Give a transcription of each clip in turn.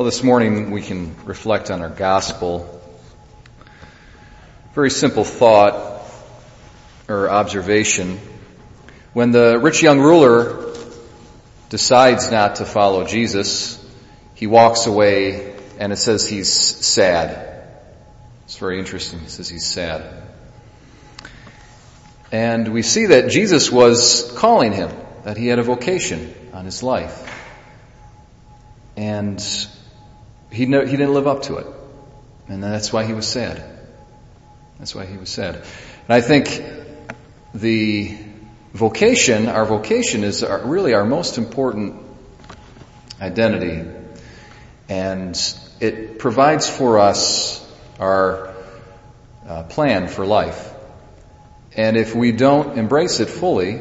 Well, this morning we can reflect on our gospel. Very simple thought or observation. When the rich young ruler decides not to follow Jesus, he walks away and it says he's sad. It's very interesting. It says he's sad. And we see that Jesus was calling him, that he had a vocation on his life. And he, no, he didn't live up to it. And that's why he was sad. That's why he was sad. And I think the vocation, our vocation is our, really our most important identity. And it provides for us our uh, plan for life. And if we don't embrace it fully,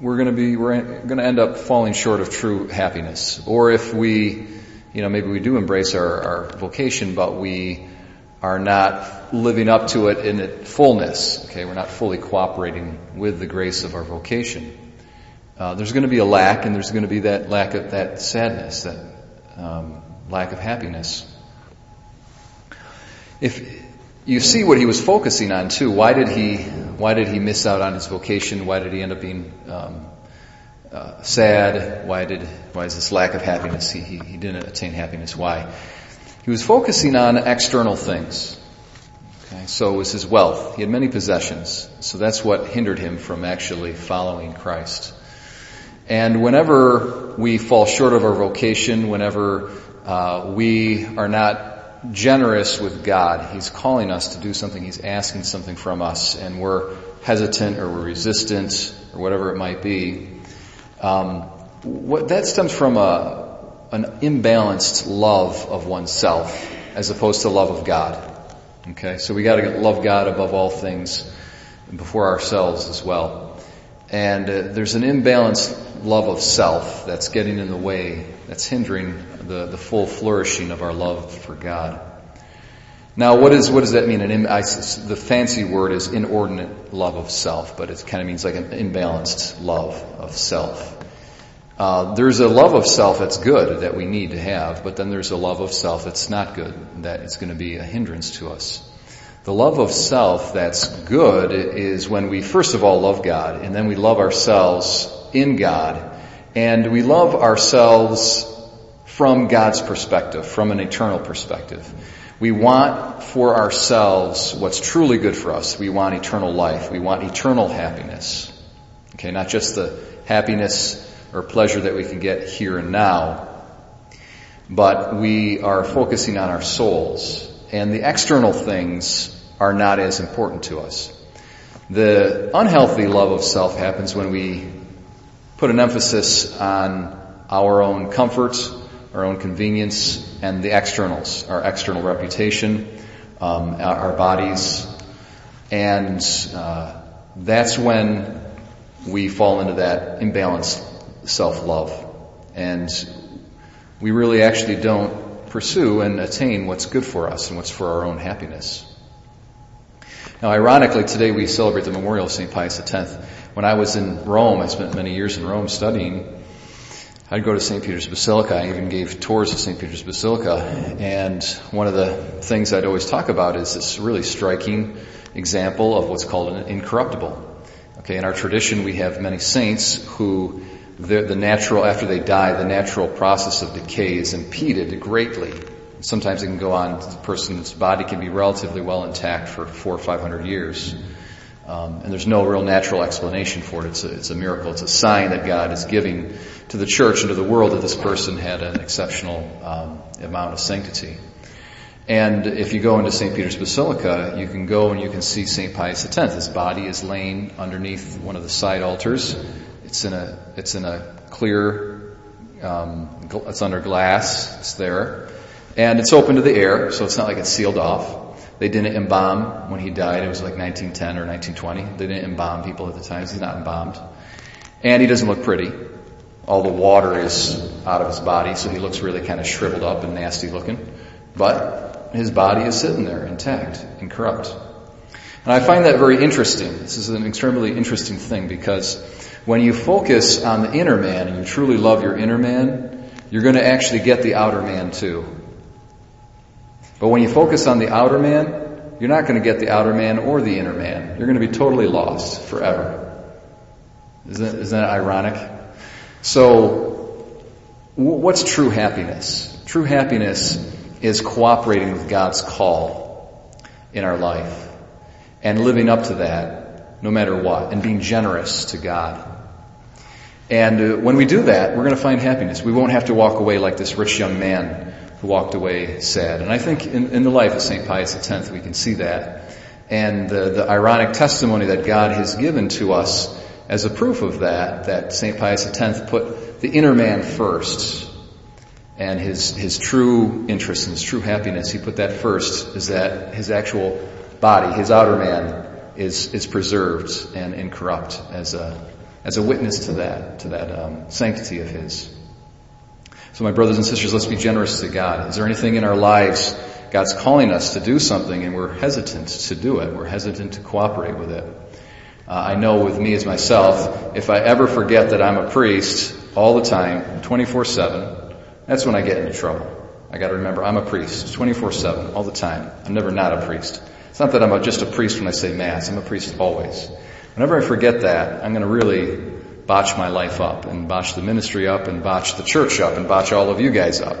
we're going to be, we're going to end up falling short of true happiness. Or if we you know, maybe we do embrace our, our vocation, but we are not living up to it in its fullness. Okay, we're not fully cooperating with the grace of our vocation. Uh, there's going to be a lack, and there's going to be that lack of that sadness, that um, lack of happiness. If you see what he was focusing on too, why did he why did he miss out on his vocation? Why did he end up being um, uh, sad? Why did, why is this lack of happiness? He, he, he didn't attain happiness. Why? He was focusing on external things. Okay, so it was his wealth. He had many possessions. So that's what hindered him from actually following Christ. And whenever we fall short of our vocation, whenever uh, we are not generous with God, He's calling us to do something, He's asking something from us, and we're hesitant or we're resistant or whatever it might be, um, what, that stems from a, an imbalanced love of oneself as opposed to love of God. Okay, so we got to love God above all things, before ourselves as well. And uh, there's an imbalanced love of self that's getting in the way, that's hindering the, the full flourishing of our love for God. Now, what is what does that mean? An, I, the fancy word is inordinate love of self, but it kind of means like an imbalanced love of self. Uh, there's a love of self that's good that we need to have, but then there's a love of self that's not good that is going to be a hindrance to us. The love of self that's good is when we first of all love God, and then we love ourselves in God, and we love ourselves from God's perspective, from an eternal perspective. We want for ourselves what's truly good for us. We want eternal life. We want eternal happiness. Okay, not just the happiness or pleasure that we can get here and now, but we are focusing on our souls. And the external things are not as important to us. The unhealthy love of self happens when we put an emphasis on our own comforts our own convenience, and the externals, our external reputation, um, our bodies. And uh, that's when we fall into that imbalanced self-love. And we really actually don't pursue and attain what's good for us and what's for our own happiness. Now, ironically, today we celebrate the memorial of St. Pius X. When I was in Rome, I spent many years in Rome studying, I'd go to St. Peter's Basilica. I even gave tours of St. Peter's Basilica. And one of the things I'd always talk about is this really striking example of what's called an incorruptible. Okay, in our tradition we have many saints who the natural, after they die, the natural process of decay is impeded greatly. Sometimes it can go on, the person's body can be relatively well intact for four or five hundred years. Um, and there's no real natural explanation for it. It's a, it's a miracle. It's a sign that God is giving to the church and to the world that this person had an exceptional um, amount of sanctity. And if you go into St. Peter's Basilica, you can go and you can see St. Pius X. His body is laying underneath one of the side altars. It's in a, it's in a clear, um, it's under glass. It's there. And it's open to the air, so it's not like it's sealed off. They didn't embalm when he died. It was like 1910 or 1920. They didn't embalm people at the time. He's not embalmed. And he doesn't look pretty. All the water is out of his body, so he looks really kind of shriveled up and nasty looking. But his body is sitting there intact, incorrupt. And I find that very interesting. This is an extremely interesting thing because when you focus on the inner man and you truly love your inner man, you're going to actually get the outer man too. But when you focus on the outer man, you're not going to get the outer man or the inner man. You're going to be totally lost forever. Isn't, isn't that ironic? So, what's true happiness? True happiness is cooperating with God's call in our life and living up to that no matter what and being generous to God. And uh, when we do that, we're going to find happiness. We won't have to walk away like this rich young man who walked away sad. And I think in, in the life of St. Pius X, we can see that. And the, the ironic testimony that God has given to us as a proof of that, that St. Pius X put the inner man first and his, his true interest and his true happiness, he put that first, is that his actual body, his outer man, is, is preserved and incorrupt as a, as a witness to that, to that um, sanctity of his. So my brothers and sisters, let's be generous to God. Is there anything in our lives God's calling us to do something and we're hesitant to do it? We're hesitant to cooperate with it. Uh, I know with me as myself, if I ever forget that I'm a priest all the time, 24-7, that's when I get into trouble. I gotta remember I'm a priest 24-7 all the time. I'm never not a priest. It's not that I'm just a priest when I say mass. I'm a priest always. Whenever I forget that, I'm gonna really botch my life up and botch the ministry up and botch the church up and botch all of you guys up.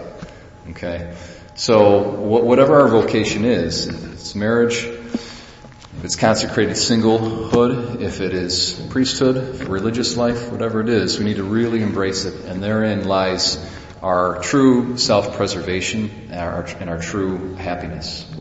Okay? So, whatever our vocation is, it's marriage, if it's consecrated singlehood, if it is priesthood, religious life, whatever it is, we need to really embrace it. And therein lies our true self-preservation and our, and our true happiness.